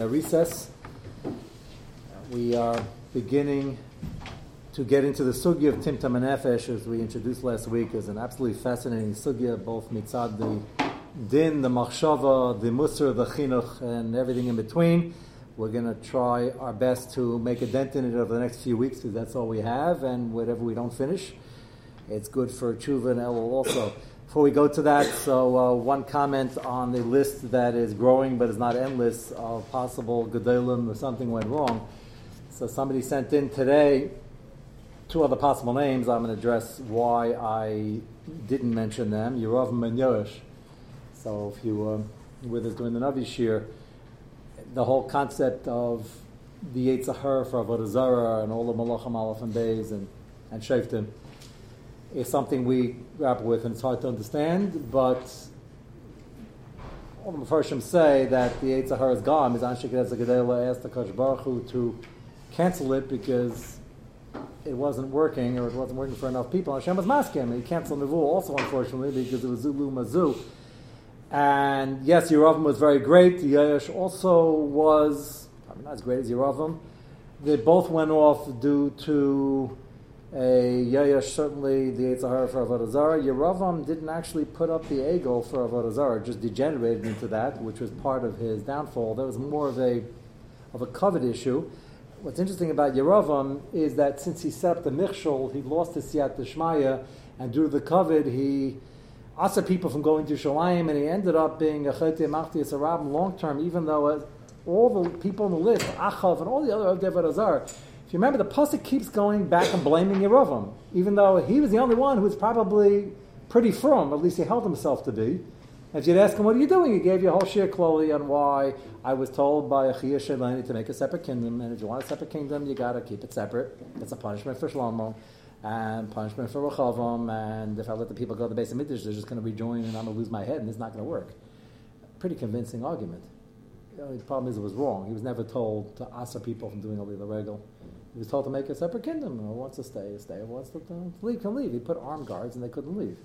A recess. We are beginning to get into the sugya of Timtam Nefesh, as we introduced last week, is an absolutely fascinating sugya, both mitzad the din, the machshava, the musr, the chinuch, and everything in between. We're going to try our best to make a dent in it over the next few weeks, because that's all we have, and whatever we don't finish, it's good for tshuva and elul also. Before we go to that, so uh, one comment on the list that is growing but is not endless of possible gedolim or something went wrong. So somebody sent in today two other possible names. I'm going to address why I didn't mention them, Yeravim and Yoash. So if you were with us during the Navi Shir, the whole concept of the Yitzhahar for Avodah Zarah and all the Malachim Aleph and Beis and, and Shaftim is something we grapple with and it's hard to understand, but all the Mepharshim say that the Eitzahar is gone. Mizan Shekhez Gedela asked the Kosh Baruch Hu to cancel it because it wasn't working or it wasn't working for enough people. Hashem was masking. He canceled the Nevu also, unfortunately, because it was Zulu Mazu. And yes, Yeravim was very great. Yash also was, probably not as great as Yeravim. They both went off due to a Yayash certainly the Eitzahar for Avodah Zarah. Yeravam didn't actually put up the ego for Avodah Zarah, just degenerated into that, which was part of his downfall. That was more of a of a covet issue. What's interesting about Yeravam is that since he set up the Michshol, he lost his Siyat Shmaya, and due to the covet, he asked people from going to Shalayim, and he ended up being a Chayte Machti Sarabim long term, even though uh, all the people on the list, Achav and all the other Avodah Zarah, if you remember, the pasuk keeps going back and blaming Yerovam, even though he was the only one who was probably pretty firm, at least he held himself to be. If you'd ask him, what are you doing? He gave you a whole shir clothy on why I was told by Achia Shelani to make a separate kingdom, and if you want a separate kingdom, you got to keep it separate. It's a punishment for Shlomo, and punishment for Rechavam, and if I let the people go to the base of Midrash, they're just going to rejoin, and I'm going to lose my head, and it's not going to work. Pretty convincing argument. The only problem is it was wrong. He was never told to ask people from doing a the regal. He was told to make a separate kingdom. Who wants to stay, stay. Who wants to, leave, can leave. He put armed guards and they couldn't leave.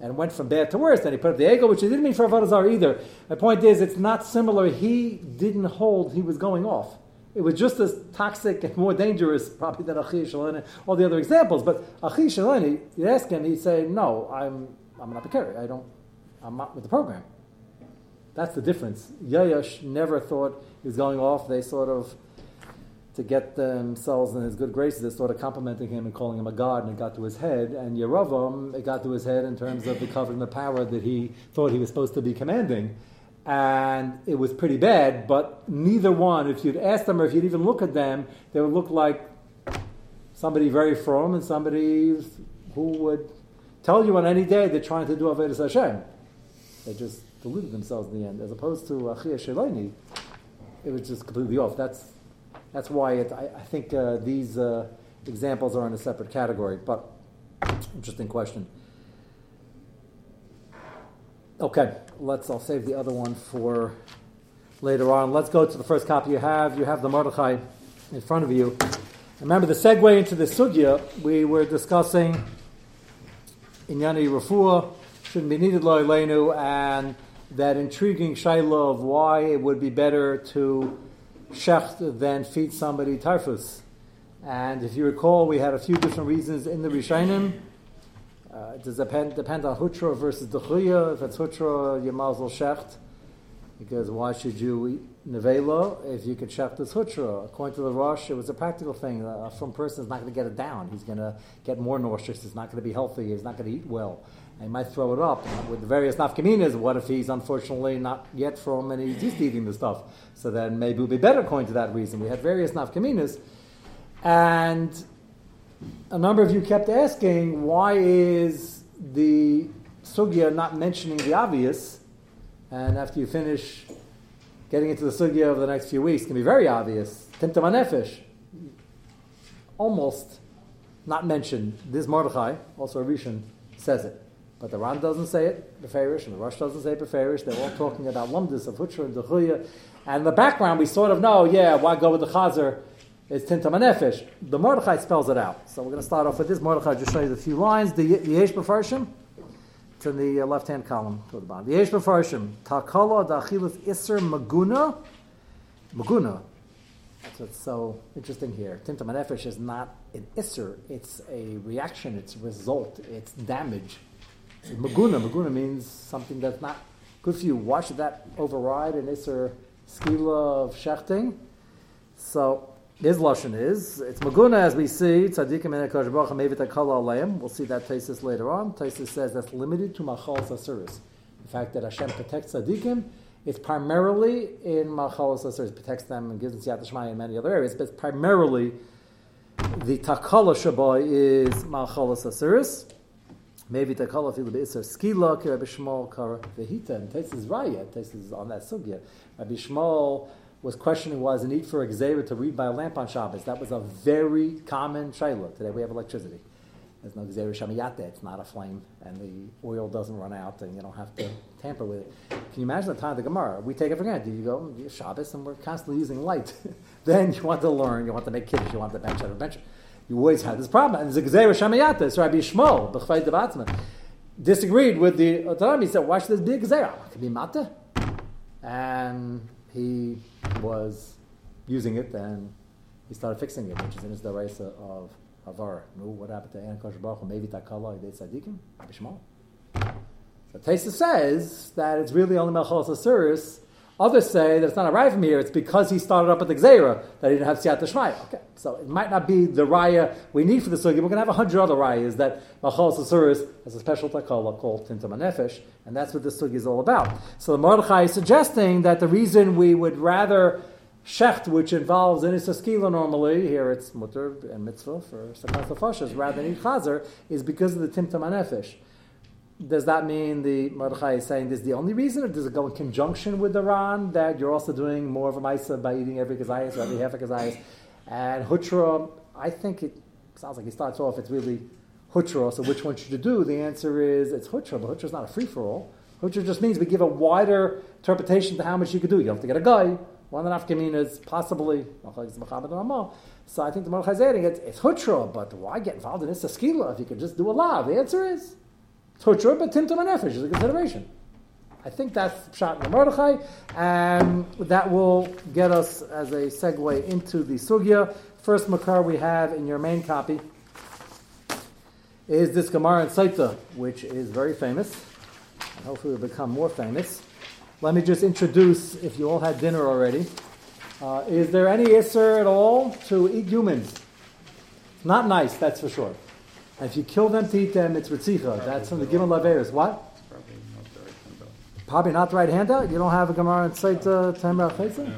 And went from bad to worse. Then he put up the eagle, which he didn't mean for Avodah Zarah either. The point is, it's not similar. He didn't hold, he was going off. It was just as toxic and more dangerous, probably, than Achi Shalani, all the other examples. But Achi Shalani, you ask him, he'd say, No, I'm, I'm not Bakari. I don't, I'm not with the program. That's the difference. Yayash never thought he was going off. They sort of to get themselves in his good graces, they started complimenting him and calling him a god, and it got to his head. And Yeravam, it got to his head in terms of the covering the power that he thought he was supposed to be commanding. And it was pretty bad, but neither one, if you'd ask them or if you'd even look at them, they would look like somebody very firm and somebody who would tell you on any day they're trying to do Avodah Hashem. They just deluded themselves in the end, as opposed to Achia Shelani, it was just completely off. That's that's why it, I, I, think uh, these uh, examples are in a separate category. But interesting question. Okay, let's. I'll save the other one for later on. Let's go to the first copy you have. You have the Mordechai in front of you. Remember the segue into the sugya. We were discussing Inyani Rafua shouldn't be needed lo and that intriguing shayla of why it would be better to shecht than feed somebody tarfus. And if you recall, we had a few different reasons in the Rishonim. Uh, it does depend, depend on Hutra versus Dechuya. If it's Hutra, you well shecht. Because why should you eat Nevela if you could shecht this Hutra? According to the Rosh, it was a practical thing. A from person is not going to get it down. He's going to get more nauseous. He's not going to be healthy. He's not going to eat well he might throw it up with the various nafkaminas. What if he's unfortunately not yet from and he's just eating the stuff? So then maybe it would be better according to that reason. We had various nafkaminas, and a number of you kept asking why is the sugya not mentioning the obvious? And after you finish getting into the sugya over the next few weeks, can be very obvious. Timtam nefesh, almost not mentioned. This Mordechai, also a Rishon, says it. But the Ran doesn't say it, Beferish, and the Rosh doesn't say it, Beferish. They're all talking about Lumdis of Hutra and Dechuya. And in the background, we sort of know, yeah, why go with the Chazer? It's Tintam Nefesh. The Mordechai spells it out. So we're going to start off with this. Mordechai just show you the few lines. The Yesh Befarshim, to the uh, left hand column, to the bottom. The Yesh Befarshim, Takala Dachilus Isser Maguna, Maguna. That's what's so interesting here. Timtum Nefesh is not an Isser, it's a reaction, it's result, it's damage. Maguna, Maguna means something that's not good for you. Why should that override an Isser skila of shechting? So his lashon is it's maguna as we see tzaddikim and Hakadosh Baruch Hu takala aleim. We'll see that Taisus later on. Taisus says that's limited to machal sasuris. The fact that Hashem protects tzaddikim is primarily in machal sasuris, protects them and gives them siyat shmai in many other areas, but primarily the takala shabai is machal sasuris. Maybe takala fil be'isar skila ki Rabbi Shmuel kara vehita and Taisus is raya. Taisus is on that sugya. Rabbi Shmuel was questioning was the need for a gzera to read by a lamp on Shabbos. That was a very common shayla. Today we have electricity. There's no gzera shamayate. It's not a flame, and the oil doesn't run out, and you don't have to tamper with it. Can you imagine the time of the Gemara? We take it for granted. You go Shabbos, and we're constantly using light. then you want to learn, you want to make kiddush, you want to bench out bench. You always had this problem. And there's a gzera shamayate. So Rabbi Shmuel, b'chvay devatzman, disagreed with the Tanam. He said, why should this be a? It could be mata. And he was using it, and he started fixing it, which is in his deraisa of Avar. No, what happened to Anakosh Baruch Hu? Maybe Takala, Idei Tzadikim, Abishmal. So Taisa says that it's really only Melchol Asuris Others say that it's not a raya from here, it's because he started up at the Gzeira that he didn't have Siyat Shmaya. Okay, so it might not be the raya we need for the sugi. We're going to have a hundred other rayas that Machal Sasuris has a special takala called Tintam Nefesh, and that's what the sugi is all about. So the Mordechai is suggesting that the reason we would rather shecht, which involves in skila normally, here it's mutter and mitzvah for fashas, rather than chazer, is because of the Tintam Nefesh does that mean the Mordechai is saying this is the only reason, or does it go in conjunction with the Ran that you're also doing more of a Maisa by eating every Kazayas or every half a Kazayas? And Hutra, I think it sounds like he starts off, it's really Hutra, so which one should you do? The answer is it's Hutra, but Hutra is not a free for all. Hutra just means we give a wider interpretation to how much you could do. You have to get a guy. One of the is possibly, Muhammad and Rama. so I think the Mordechai is adding it's, it's Hutra, but why get involved in this Skila if you could just do a law? The answer is Torture, but Timtum and Nefesh is a consideration. I think that's Pshat in the Mordechai, and that will get us as a segue into the Sugya. First Makar we have in your main copy is this Gemara in Saita, which is very famous, and hopefully will become more famous. Let me just introduce, if you all had dinner already, uh, is there any Isser at all to eat humans? Not nice, that's for sure. If you kill them to eat them, it's ritzicha. That's from the Gimel Laveris. What? Probably not the right handout. You don't have a Gemara in Seit Tamar Chayza? No.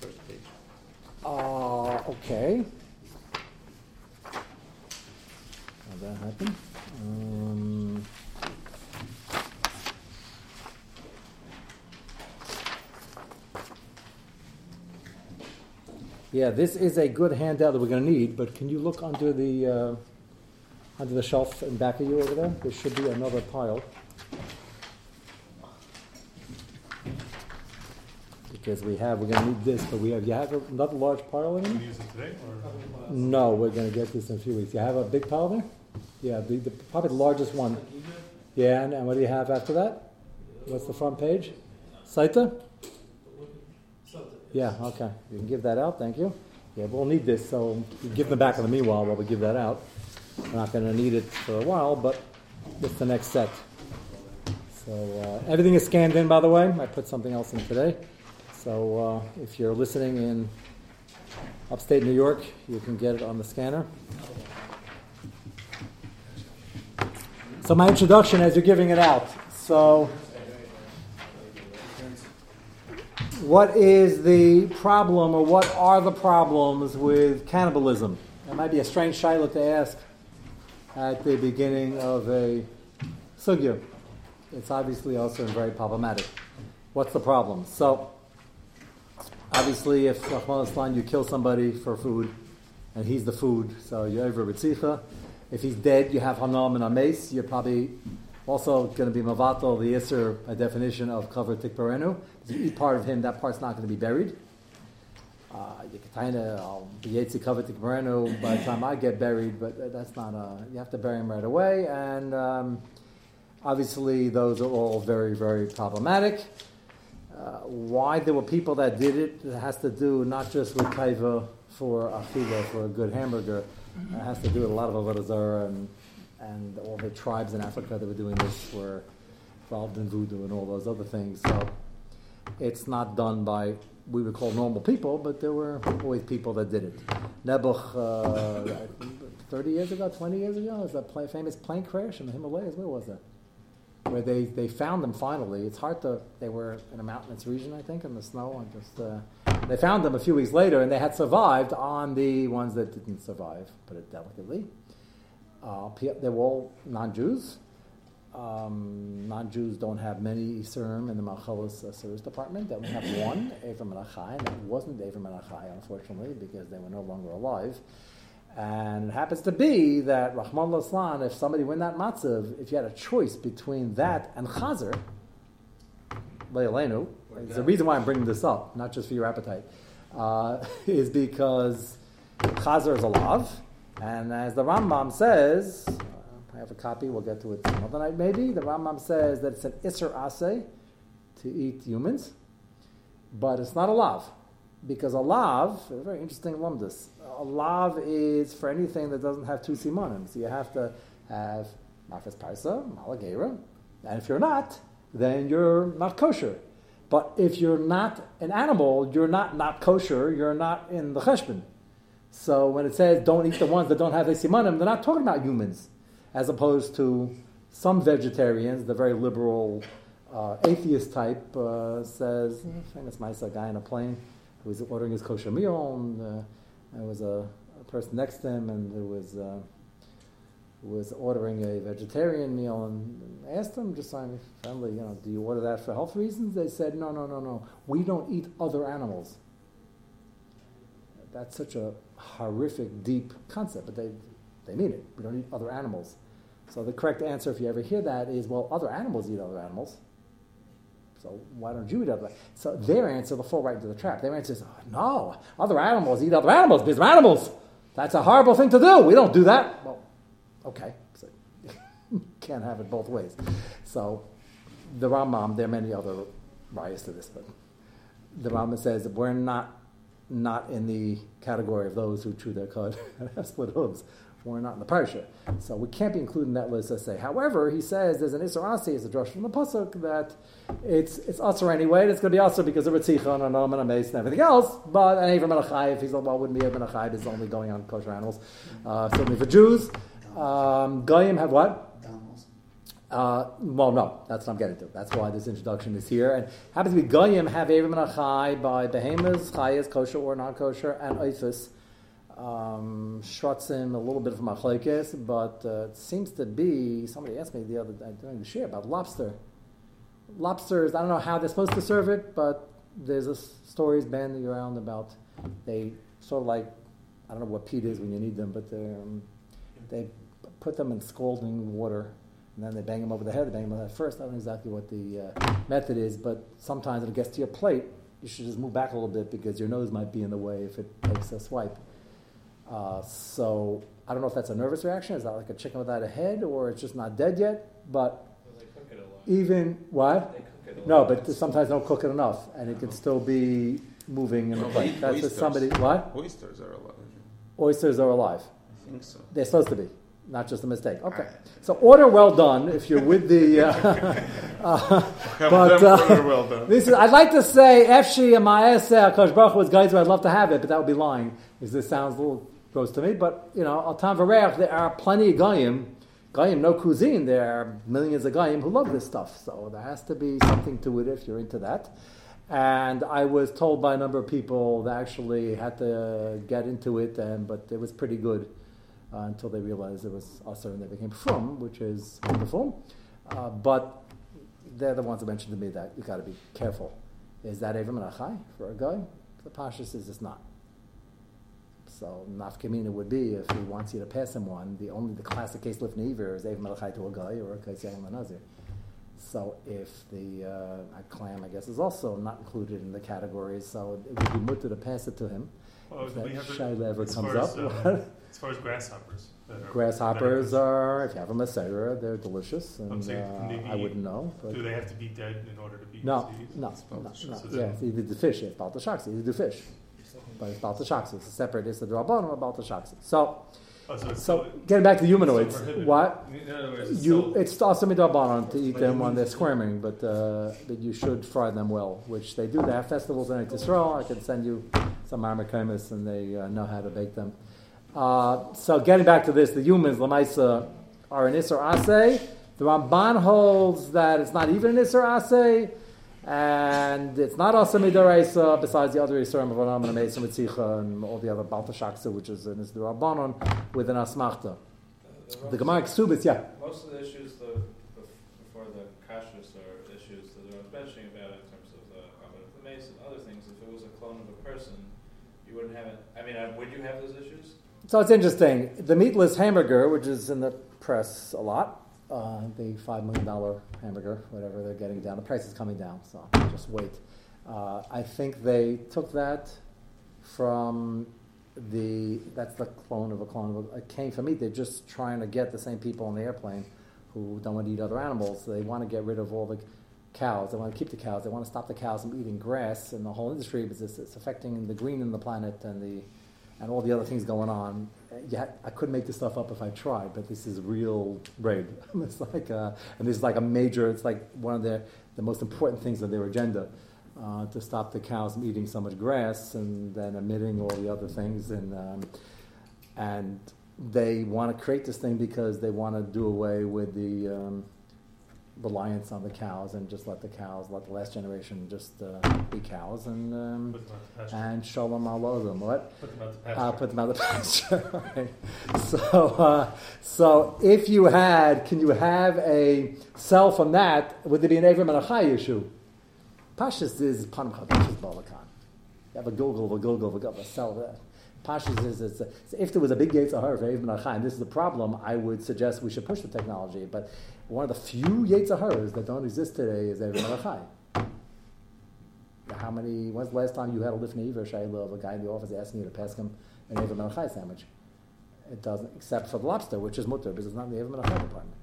First page. Uh, okay. How that happen? Um, Yeah, this is a good handout that we're going to need, but can you look under the uh, under the shelf in back of you over there? There should be another pile. Because we have, we're going to need this, but we have, you have another large pile in Can you use it today or? No, we're going to get this in a few weeks. You have a big pile there? Yeah, the, the, probably the largest one. Yeah, and, and what do you have after that? What's the front page? Saita? Yeah, okay. You can give that out, thank you. Yeah, we'll need this, so give them back in the meanwhile while we give that out. We're not going to need it for a while, but it's the next set. So uh, everything is scanned in, by the way. I put something else in today. So uh, if you're listening in upstate New York, you can get it on the scanner. So my introduction as you're giving it out. So what is the problem or what are the problems with cannibalism? That might be a strange shiloh to ask at the beginning of a sugya. It's obviously also very problematic. What's the problem? So, obviously, if you kill somebody for food, and he's the food, so you're over Ritzicha. If he's dead, you have Hanam and Ames, you're probably also going to be Mavatal, the Isser, a definition of cover Tikparenu. If you eat part of him, that part's not going to be buried. Uh, you can kind of be Yetzi cover Tikparenu by the time I get buried, but that's not a, you have to bury him right away. And um, obviously, those are all very, very problematic. Uh, why there were people that did it, it has to do not just with taiva for achila, for a good hamburger. It has to do with a lot of avodah and, and all the tribes in Africa that were doing this were involved in voodoo and all those other things. So it's not done by we would call normal people, but there were always people that did it. Nebuch, uh, 30 years ago, 20 years ago, was that play, famous plane crash in the Himalayas. Where was that? Where they, they found them finally. It's hard to, they were in a mountainous region, I think, in the snow. And just, uh, they found them a few weeks later, and they had survived on the ones that didn't survive, put it delicately. Uh, they were all non Jews um, non-Jews don't have many Isurim in the Malchalos uh, department. They only have one, Avram Menachai, and it wasn't Avram Menachai, unfortunately, because they were no longer alive. And it happens to be that Rahman Laslan, if somebody win that matzav, if you had a choice between that and Chazer, Leilenu, it's the reason why I'm bringing this up, not just for your appetite, uh, is because Chazer is a lav, and as the Rambam says, uh, I have a copy. We'll get to it another night, maybe. The Rambam says that it's an Isser Aseh to eat humans, but it's not a lav. Because a lav, a very interesting lumdus, a lav is for anything that doesn't have two simonim. So you have to have mafis parsa, malagera, and if you're not, then you're not kosher. But if you're not an animal, you're not not kosher, you're not in the cheshbon. So when it says don't eat the ones that don't have the simonim, they're not talking about humans as opposed to some vegetarians, the very liberal uh, atheist type, uh, says, famous Maisa guy in a plane who was ordering his kosher meal, and uh, there was a, a, person next to him, and who was uh, was ordering a vegetarian meal, and asked him just so friendly, you know, do you order that for health reasons? They said, no, no, no, no, we don't eat other animals. That's such a horrific, deep concept, but they they mean it. We don't eat other animals. So the correct answer, if you ever hear that, is well, other animals eat other animals. So why don't you eat other? So their answer, they'll fall right into the trap. Their answer is, oh, no, other animals eat other animals because animals. That's a horrible thing to do. We don't do that. Well, okay. So, can't have it both ways. So the Rambam, there are many other bias to this, but the Rambam says we're not not in the category of those who chew their cud and have split hooves we're not in the parsha. So we can't be included in that list, let's say. However, he says there's an Isser Asi, it's a drush from the Pasuk, that it's it's Asr anyway, and it's going to be Asr because of Ritzichon and Olam and Ames and everything else, but an Avram if he's like, well, wouldn't be and is only going on kosher animals. Uh, certainly for Jews. Um, Goyim have what? Uh, well, no, that's what I'm getting to. That's why this introduction is here. And happens to be Goyim have Avram and Achai by Behemoths, Chayas, kosher or non kosher, and Oifus um, Shrotzim, a little bit of machlekes, but uh, it seems to be. Somebody asked me the other day during the share about lobster. Lobsters, I don't know how they're supposed to serve it, but there's a stories banding around about they sort of like I don't know what peat is when you need them, but they um, they put them in scalding water and then they bang them over the head. They bang them over the head first. I don't know exactly what the uh, method is, but sometimes when it gets to your plate, you should just move back a little bit because your nose might be in the way if it takes a swipe. Uh, so I don't know if that's a nervous reaction. Is that like a chicken without a head, or it's just not dead yet? But even what? No, but sometimes they don't cook it enough, and it can still be moving in the plate. That's oysters. somebody what? Oysters are alive. Oysters are alive. I think so. They're supposed to be, not just a mistake. Okay, so order well done if you're with the. Uh, uh, but uh, well done. this is, I'd like to say Efshi and Ma'aseh Kosh Baruch was guys. I'd love to have it, but that would be lying. Because this sounds a little gross to me. But you know, al tam vareach, there are plenty of goyim, goyim no cuisine. There are millions of goyim who love this stuff. So there has to be something to it if you're into that. And I was told by a number of people that actually had to get into it, and but it was pretty good uh, until they realized it was usher and they became from, which is wonderful. Uh, but they're the ones that mentioned to me that you've got to be careful. Is that Avram Menachai for a guy? The Pasha says it's not. So nafkamina would be if he wants you to pass him one. The only the classic case lifnei iver is Ev Melachai to a guy or a Kaisayim Nazir. So if the uh, I guess, is also not included in the categories, so it would be mutter to pass it to him. Well, if that a- shaila ever as comes far up. as, uh, As far as grasshoppers. are- Grasshoppers are, if you have them as Sarah, they're delicious, and I'm saying, uh, I wouldn't know. But Do they have to be dead in order to be no, no, no, no. sharks. Yeah, it's either the fish, it's sharks, either the fish. But it's sharks, it's a separate, it's the drabon or about the sharks. So, Oh, so so getting back to it's humanoids, still what? In other words, You, still- it's also midrabanan to eat them when they're squirming, but uh, but you should fry them well, which they do. They have festivals in Israel. I can send you some marmakamis, and they uh, know how to bake them. Uh, so getting back to this, the humans, lamaisa, are an isser asay. The Ramban holds that it's not even an isser asay, and it's not asa midaraisa. Besides the other isurim of Ranam and Mesim Mitzicha and all the other baltashaksa, which is in isser rabbanon with an asmachta. The Gemara Ksubis, yeah. Most of the issues the, before the kashrus are issues that I was mentioning about in terms of the Hamid of the Mace and other things. If it was a clone of a person, you wouldn't have it. I mean, uh, would you have those issues? So it's interesting. The meatless hamburger, which is in the press a lot, uh, the five million dollar hamburger, whatever they're getting down, the price is coming down. So just wait. Uh, I think they took that from the that's the clone of a clone of a, it came from meat. They're just trying to get the same people on the airplane who don't want to eat other animals. So they want to get rid of all the cows. They want to keep the cows. They want to stop the cows from eating grass and the whole industry because it's, it's affecting the green in the planet and the and all the other things going on. Yeah, I couldn't make this stuff up if I tried, but this is real raid. it's like, a, and this is like a major. It's like one of the the most important things on their agenda uh, to stop the cows from eating so much grass and then emitting all the other things and um, and they want to create this thing because they want to do away with the um, reliance on the cows and just let the cows, let the last generation just uh, be cows and um, Put them out to pasture. and shalom. What? Put them out to pasture. Uh, put them out of the pasture. right. So, uh, so if you had, can you have a cell from that? Would there be an Avram and a Chai issue? Pashas is Panam Chadash Balakan. You have a Google, a Google, a Google, a cell there. Pashas is, it's a, if there was a big Yetzirah for Avram and this is a problem, I would suggest we should push the technology. But one of the few Yetzirahs that don't exist today is Avram and a Chai. How many? When's the last time you had a lifnei or shayla of a guy in the office asking you to pass him an Eva Menachai sandwich? It doesn't, except for the lobster, which is mutter, because it's not in the Eva Menachai department.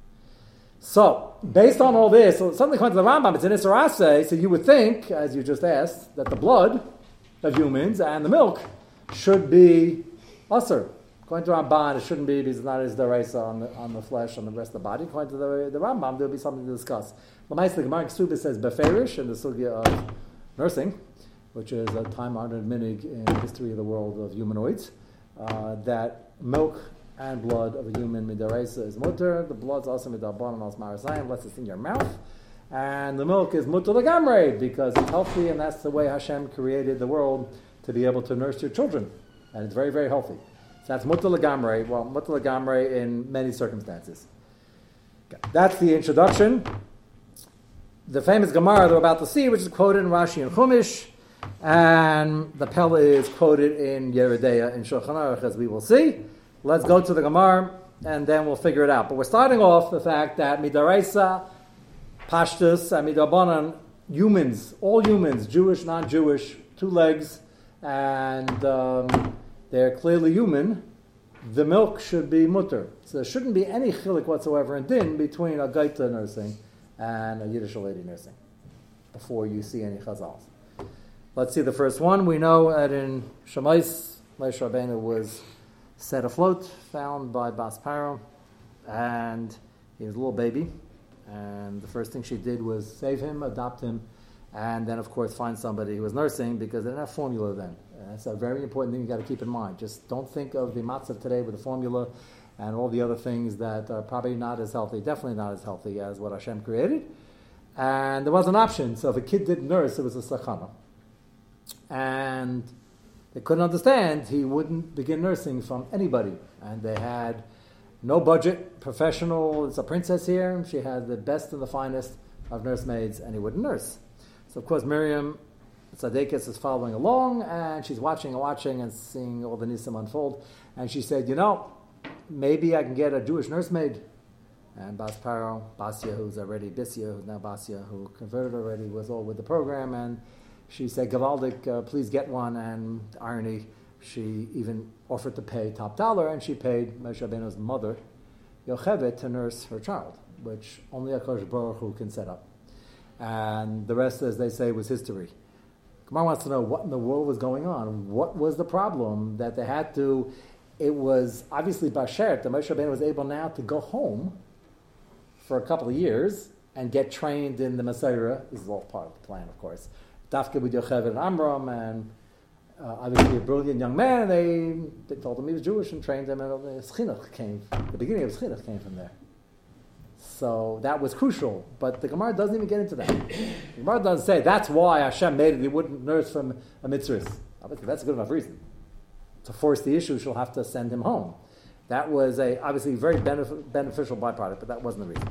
So, based on all this, so something according to the Rambam, it's an Isarase, so you would think, as you just asked, that the blood of humans and the milk should be usser. According to Ramban, it shouldn't be because it's not as deraisa on the, on the flesh, on the rest of the body. According to the, the Rambam, there'll be something to discuss. Lamaisa, the Gemara Ksubis says beferish in the sugya of nursing, which is a time-honored minig in the history of the world of humanoids, uh, that milk and blood of a human midaraisa is mutter. The blood's also midarban and osmarasayim, unless it's in your mouth. And the milk is mutter legamre because it's healthy, and that's the way Hashem created the world to be able to nurse your children, and it's very, very healthy. So that's mutter legamre. Well, mutter legamre in many circumstances. That's the introduction the famous Gemara they're about to see, which is quoted in Rashi and Chumash, and the Pella is quoted in Yeridea in Shulchan Aruch, as we will see. Let's go to the Gemara, and then we'll figure it out. But we're starting off the fact that Midaraisa, Pashtus, and Midabanan, humans, all humans, Jewish, non-Jewish, two legs, and um, they're clearly human. The milk should be mutter. So there shouldn't be any chilik whatsoever in din between a gaita nursing and a Yiddish lady nursing before you see any chazals. Let's see the first one. We know that in Shemais, Moshe Rabbeinu was set afloat, found by Bas Paro, and he was a little baby. And the first thing she did was save him, adopt him, and then, of course, find somebody who was nursing because they didn't have formula then. And that's a very important thing you got to keep in mind. Just don't think of the matzah today with the formula and all the other things that are probably not as healthy, definitely not as healthy as what Hashem created. And there was an option. So if a kid didn't nurse, it was a sachana. And they couldn't understand he wouldn't begin nursing from anybody. And they had no budget, professional. It's a princess here. She had the best and the finest of nursemaids, and he wouldn't nurse. So of course Miriam Tzadekis is following along, and she's watching and watching and seeing all the nisim unfold. And she said, "You know, maybe I can get a Jewish nursemaid." And Bas Paro, Basia, who's already Bisia, who's now Basia, who converted already, was all with the program. And she said, Gavaldik, uh, please get one. And irony, she even offered to pay top dollar, and she paid Moshe mother, Yocheved, to nurse her child, which only Akash Baruch Hu can set up. And the rest, as they say, was history. Gemara wants to know what in the world was going on. What was the problem that they had to? It was obviously Bashert. The Moshe Rabbeinu was able now to go home for a couple of years and get trained in the Messiah. This is all part of the plan, of course. Dafka with Yocheved and Amram, and uh, obviously a brilliant young man. They, they told him he was Jewish and trained him, and the Chinuch came. The beginning of Chinuch came from there. So that was crucial. But the Gemara doesn't even get into that. The Gemara doesn't say that's why Hashem made it. He wouldn't nurse from a mitzvah. Obviously, that's a good enough reason. To force the issue, she'll have to send him home. That was a obviously very benef- beneficial byproduct, but that wasn't the reason.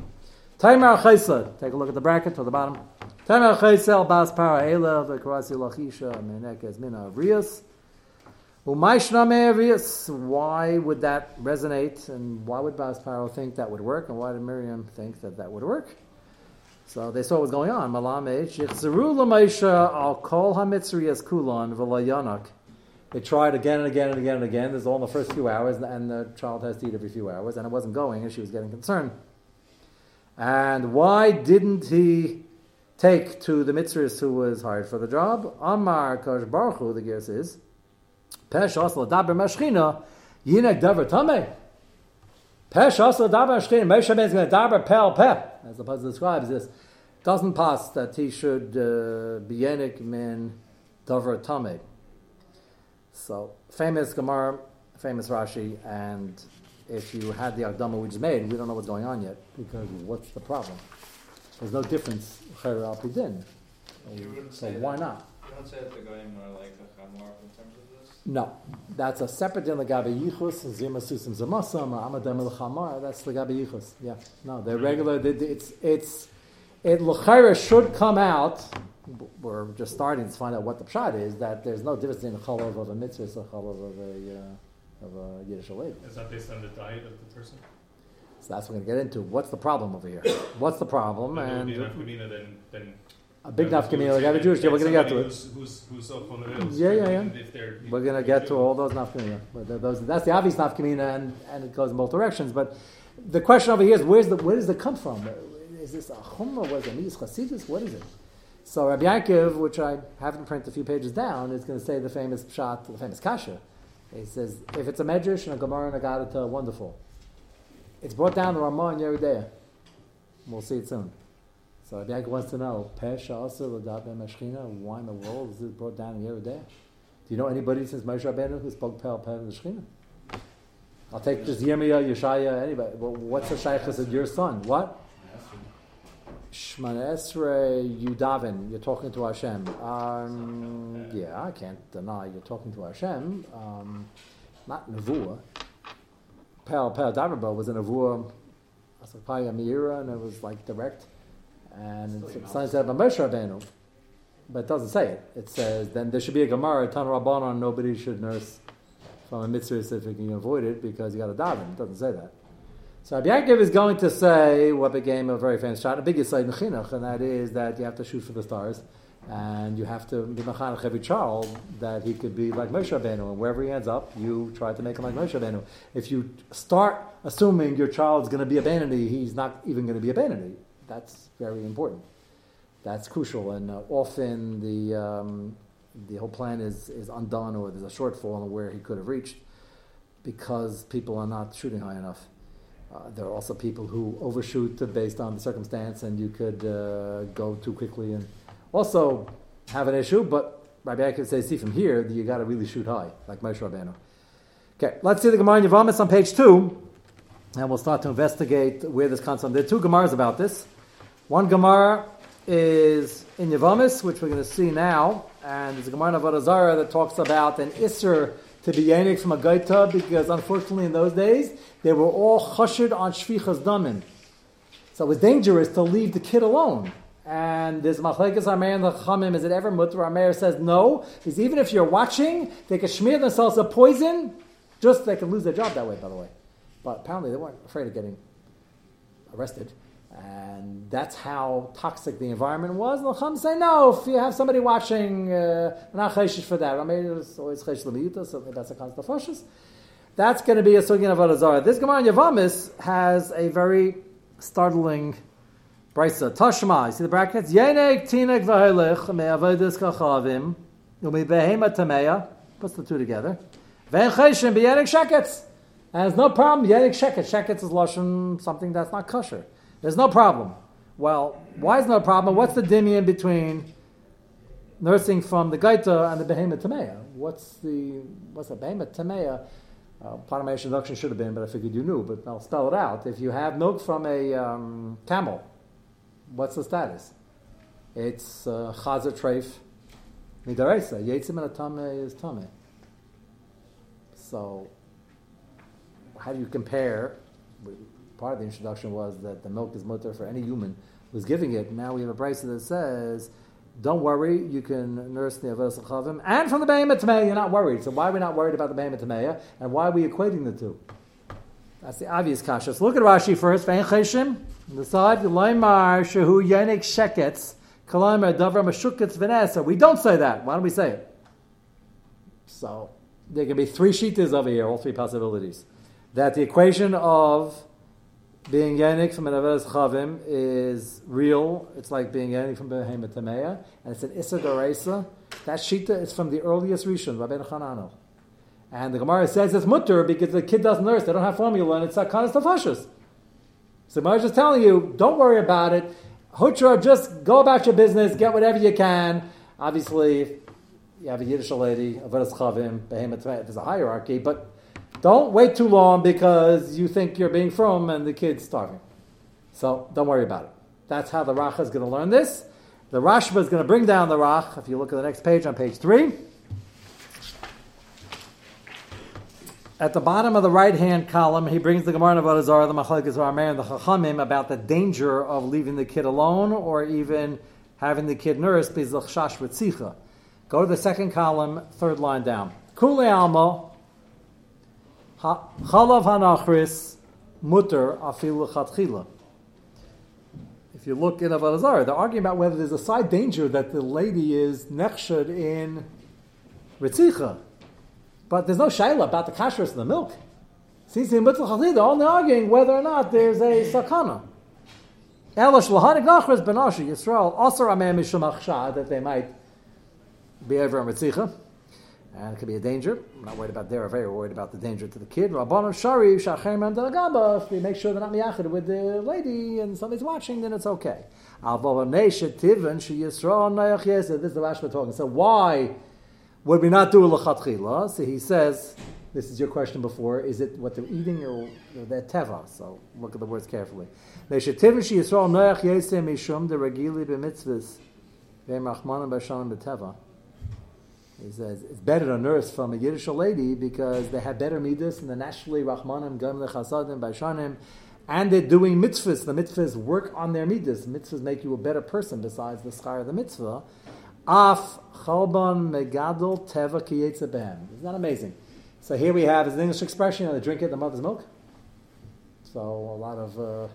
Taimar. Take a look at the bracket to the bottom. Taimar bas para ela v'karasi lachisha menekes mina. Why would that resonate, and why would Bas Paro think that would work, and why did Miriam think that that would work? So they saw what was going on. kulon They tried again and again and again and again. This is all in the first few hours, and the child has to eat every few hours, and it wasn't going, and she was getting concerned. And why didn't he take to the mitzvahs who was hired for the job? Amar Kosh Baruch Hu, the gear says, Pesh also daber mashchina, yinek daber tameh. Pesh also daber mashchina. Moshe Rabbeinu is going to daber pel peh, as the puzzle describes this. Doesn't pass that he should uh, be yenik min tameh. So famous Gemara, famous Rashi, and if you had the Akdama we just made, we don't know what's going on yet because what's the problem? There's no difference. So why not? You don't say that the goyim are like a chamor in terms of no, that's a separate din legabe yichus and zima susim zamasam amadem el That's legabe yichus. Yeah, no, they're regular. It's it's it l'chayra should come out. We're just starting to find out what the pshat is. That there's no difference in a chalav of a mitzvah and a chalav of a uh, of a yiddish lady. Is that based on the diet of the person? So that's what we're going to get into. What's the problem over here? What's the problem? and then, then a big enough community like every Jewish. Yeah, we're going to get to it. Who's, who's, who's yeah, yeah, yeah. we're going to get to all those nafkamina. But those, that's the obvious nafkamina, and, and it goes in both directions. But the question over here is where's the, where does it come from? Is this a chumrah? Was it chasidus? What is it? So Rabbi Yaakov, which I haven't printed a few pages down, is going to say the famous pshat, the famous kasha. He says if it's a medrash and a gemara and a gadata, wonderful. It's brought down the Ramah and Yeridea. We'll see it soon. So Rabbi wants to know, Pesha also Ladabe Mashchina, why in the world is this brought down here there? Do you know anybody since Moshe Rabbeinu who spoke Pel Pel the Shechina? I'll take just Yirmiyah, Yeshaya, anybody. Well, what's the shaykhs of your son? What? Shman Esrei Yudavin, you're talking to Hashem. Um, yeah, I can't deny you're talking to Hashem. Um, not Nevuah. Pel Pel Davarbo was a Nevuah, Asapaya Meira, and it was like direct. And it's signs that of a Moshe Rabbeinu, but it doesn't say it. It says then there should be a Gemara, Tan Rabbanon, nobody should nurse from a mitzvah if you can avoid it because you got to daven. It doesn't say that. So Rabbi is going to say what became a very famous shot, a big side in Chinuch, and that is that you have to shoot for the stars, and you have to be machanech every child that he could be like Moshe Rabbeinu, and wherever he ends up, you try to make him like Moshe Rabbeinu. If you start assuming your child's going to be a Benini, he's not even going to be a Benini. That's very important. That's crucial, and uh, often the um, the whole plan is is undone, or there's a shortfall in where he could have reached because people are not shooting high enough. Uh, there are also people who overshoot based on the circumstance, and you could uh, go too quickly and also have an issue. But Rabbi Akiva says, see from here, you got to really shoot high, like Moshe Rabbeinu. Okay, let's see the Gemara in Yavamis on page two, and we'll start to investigate where this comes from. There are two Gemaras about this. One Gemara is in Yavamis, which we're going to see now, and there's a Gemara in Avodah that talks about an Isser to be Yanik from a Gaita, because unfortunately in those days, they were all chashid on Shvichas Damin. So it was dangerous to leave the kid alone. And there's Machlekes Amer and the Chamim, is it ever mutter? Amer says no, because even if you're watching, they can smear themselves a poison, just they can lose their job that way, by the way. But apparently they weren't afraid of getting arrested. And that's how toxic the environment was. The Chum say, no, if you have somebody watching, uh, not cheshish for that. I always lemiyuta, so that's a constant fascist. That's going to be a sugin of Avodah This Gemara in Yavamis has a very startling brisa. Tashma, you see the brackets? Yenek tinek v'helech me'avodas kachavim u'mibehema tameya. Puts the two together. Ve'en cheshim b'yenek sheketz. And there's no problem. Yenik sheketz. Sheketz is lashon something that's not kosher. There's no problem. Well, why is no problem? What's the dimion between nursing from the gaita and the behemoth tameya? What's the what's the behemoth tameya? Uh, part of my introduction should have been, but I figured you knew. But I'll spell it out. If you have milk from a um, camel, what's the status? It's uh, chazer treif midaresa. Yetzim and atame is tame. So, how do you compare? Part of the introduction was that the milk is mutter for any human who's giving it. Now we have a price that says don't worry, you can nurse the Avos Chavim. And from the Behemoth Tameya, you're not worried. So why are we not worried about the Behemoth Tameya? And why are we equating the two? That's the obvious kasha. So look at Rashi first. Vein Cheshim. The side, Laimar Shehu Yenik Sheketz. Vanessa. We don't say that. Why don't we say it? So there can be three shitas over here, all three possibilities. That the equation of being Yanik from an Avedas Chavim is real. It's like being Yanik from Behemoth Tameya. And it's an Issa Doraisa. That Shita is from the earliest Rishon, Rabbeinu Chananel. And the Gemara says it's mutter because the kid doesn't nurse. They don't have formula, and it's Sakanas Tafashas. So Gemara is telling you, don't worry about it. Hutra, just go about your business, get whatever you can. Obviously, you have a Yiddish lady, Avedas Chavim, Behemoth there's a hierarchy, but don't wait too long because you think you're being from and the kid's starving. So don't worry about it. That's how the Racha is going to learn this. The Rashba is going to bring down the Rach. If you look at the next page on page three. At the bottom of the right hand column, he brings the Gemara of Adazar, the Machalekes Rameir, and the Chachamim about the danger of leaving the kid alone or even having the kid nursed because. Go to the second column, third line down. Kule Alma, Chalav hanachris mutter afilu chatchila. If you look in Avodah they're arguing about whether there's a side danger that the lady is nechshad in ritzicha, but there's no shaila about the kashrus in the milk. Seems to be they're only arguing whether or not there's a sakana. Elash lahanik nachris benashi Yisrael asar amem mishum that they might be over in ritzicha and it could be a danger. I'm not worried about there. very worried about the danger to the kid. Rabbanon Shari Shachem and Delagaba. If we make sure they're not miyachid with the lady and somebody's watching, then it's okay. This is the Rashba talking. So why would we not do a lechatchila? So he says, this is your question before. Is it what they're eating or, their teva? So look at the words carefully. Yesem mishum the regili b'mitzvahs v'emachmanim b'shanim b'teva. He says it's better to nurse from a Yiddish lady because they have better midas and they're naturally Rahmanim, Gam Lechasadim, Baishanim, and they're doing mitzvahs. The mitzvahs work on their midas. Mitzvahs make you a better person besides the schar of the mitzvah. Af chalban megadol teva kiyetzabem. Isn't that amazing? So here we have, an English expression, they drink it the mother's milk. So a lot of uh,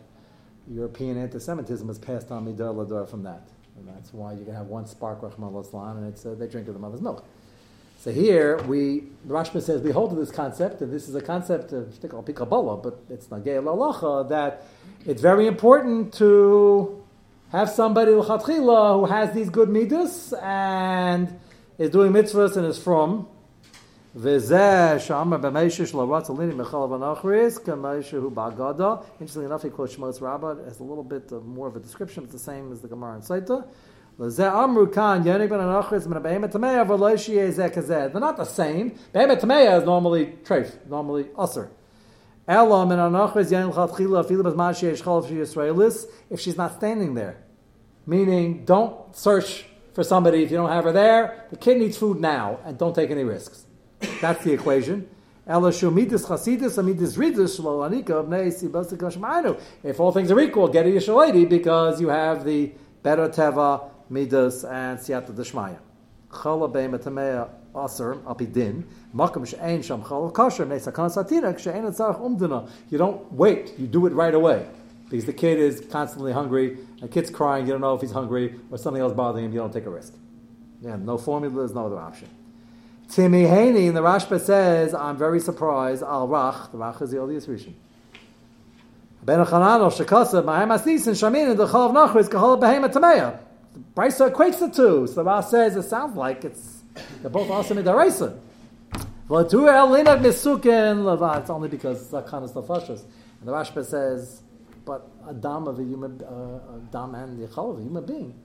European anti-Semitism passed on midor lador from that. And that's why you can have one spark Rahman and it's uh, they drink of the mother's milk. So here we the Rashba says we hold to this concept, and this is a concept of Kabbalah, but it's Nagei Lalacha that it's very important to have somebody who has these good midas and is doing mitzvahs and is from. Interestingly enough, he quotes Shmos Rabbah as a little bit of more of a description. It's the same as the Gemara in Saita. They're not the same. Behemet is normally treif, normally usr. If she's not standing there, meaning don't search for somebody if you don't have her there. The kid needs food now, and don't take any risks. That's the equation. If all things are equal, get a Yisrael because you have the better teva midas and siyata deshmaya. You don't wait. You do it right away. because the kid is constantly hungry, the kid's crying, you don't know if he's hungry or something else bothering him, you don't take a risk. Yeah, no formula, there's no other option. Timi Haney in the Rashba says, I'm very surprised, Al Rach, the Rach is the earliest Rishon. Ben Chanano, Shekasa, Mahem Asnis, and Shamin, and the Chol of Nachris, Kahol Behema Tameya. The Brisa equates the two. So the Rach says, it sounds like it's, they're both awesome in the Raisa. V'atu el linag misukin leva. It's only because Zakan is nefashos. And the Rashba says, but a dam of a human, uh, a dam and the chal of a human being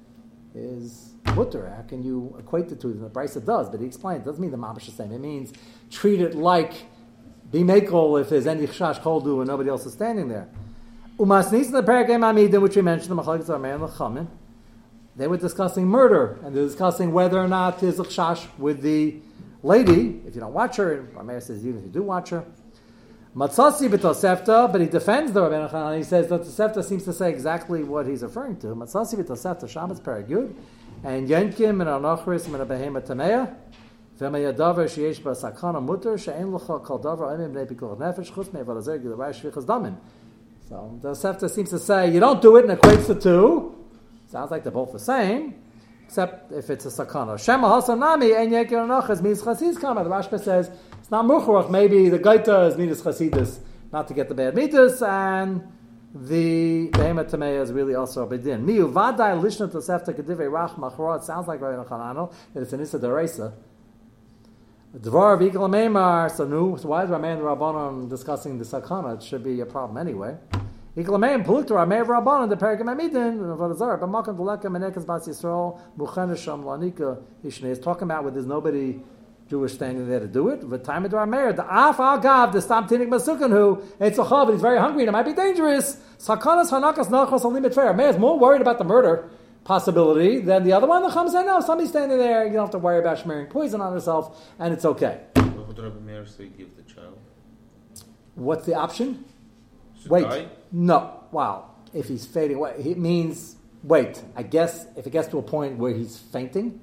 is mutter. How can you equate the two? And the Brisa does, but he explained it doesn't mean the mamash the same. It means treat it like be makel if there's any chash koldu and nobody else is standing there. Umasnis the paragraph amidim, which we mentioned, the machlekes are and chamin. They were discussing murder, and they're discussing whether or not there's a chash with the lady, if you don't watch her, Rameir says even if you do watch her. Matzasi b'tosefta, but he defends the Rabbeinu Chanan. He says that the Tosefta seems to say exactly what he's referring to. Matzasi b'tosefta, Shabbos Paragud, and Yenkim and Anochris and Behema Tameya, V'ma yadavar sheyesh ba sakana mutter, she'en l'cha kol davar oimim b'nei pikuach nefesh, chutz mei v'lazer gilavai shvichas damin. So the Sefta seems to say you don't do it and equates the two. Sounds like they're both the same except if it's a sakana. Shema hasanami and yekir anachas means chasidus kama. The Rashba says it's not mucharach. Maybe the gaita is midas chasidus, not to get the bad midas, and the behema tameya is really also a bedin. Miu vaday lishna tosefta kedivrei rach machra. It sounds like Rabbi Chanano that it's an issa deresa. Dvar meimar. So nu, so why is Ramein Rabbanon discussing the sakana? It should be a problem anyway. Iklameim Pulukta Rameir Rabbanon the Perigam Amidin Vadazar but Malkan Duleka Menekas Bas Yisrael Muchanisham Lanika Ishne is talking about where there's nobody Jewish standing there to do it. The time of the Rameir the Af Al Gav the Stam Tinik Masukan who it's a chav he's very hungry and it might be dangerous. Sakanas Hanakas Nachos Alimit Fair. Is more worried about the murder possibility than the other one. The Chum said no, somebody's standing there. You don't have to worry about smearing poison on herself and it's okay. What would Rabbi Meir say give the child? What's the option? Should Wait. die? No. Wow. If he's fading away, it means wait. I guess if it gets to a point where he's fainting,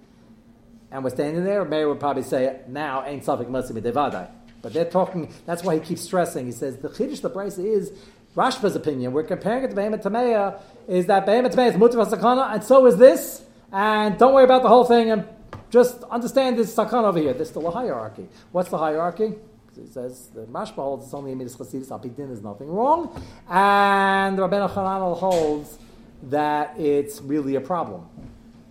and we're standing there, Meir would probably say, "Now ain't must be devadai." But they're talking. That's why he keeps stressing. He says the chiddush the price is Rashba's opinion. We're comparing it to Behemoth Tameya. Is that Behemoth Tameya is mutar sakana, and so is this. And don't worry about the whole thing, and just understand this sakana over here. There's still a hierarchy. What's the hierarchy? He says the Rashba holds it's only a midas chasidus. Apidin is nothing wrong, and Rabbeinu Chananel holds that it's really a problem.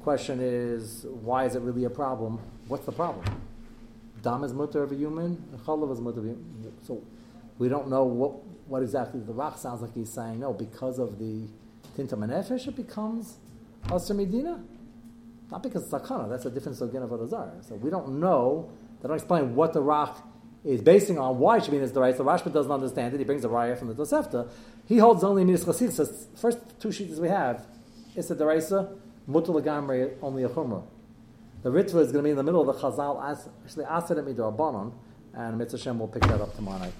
Question is, why is it really a problem? What's the problem? Dam is mutter of a human, chalav is mutter of a human. So we don't know what, what exactly the Rach sounds like he's saying. No, because of the Tinta Manefesh, it becomes Asr Medina. Not because it's Sakana, that's a different Sogin of Adazar. So we don't know, they don't explain what the Rach is basing on why it should be in this right. So Rashba doesn't understand it. He brings a raya from the Tosefta. He holds only midas chasid. So first two sheets we have, it's a deraisa, mutal lagamri, only a chumrah. The ritva is going to be in the middle of the chazal, actually asadim midrabanon, and Mitzvah Hashem will pick that up tomorrow night.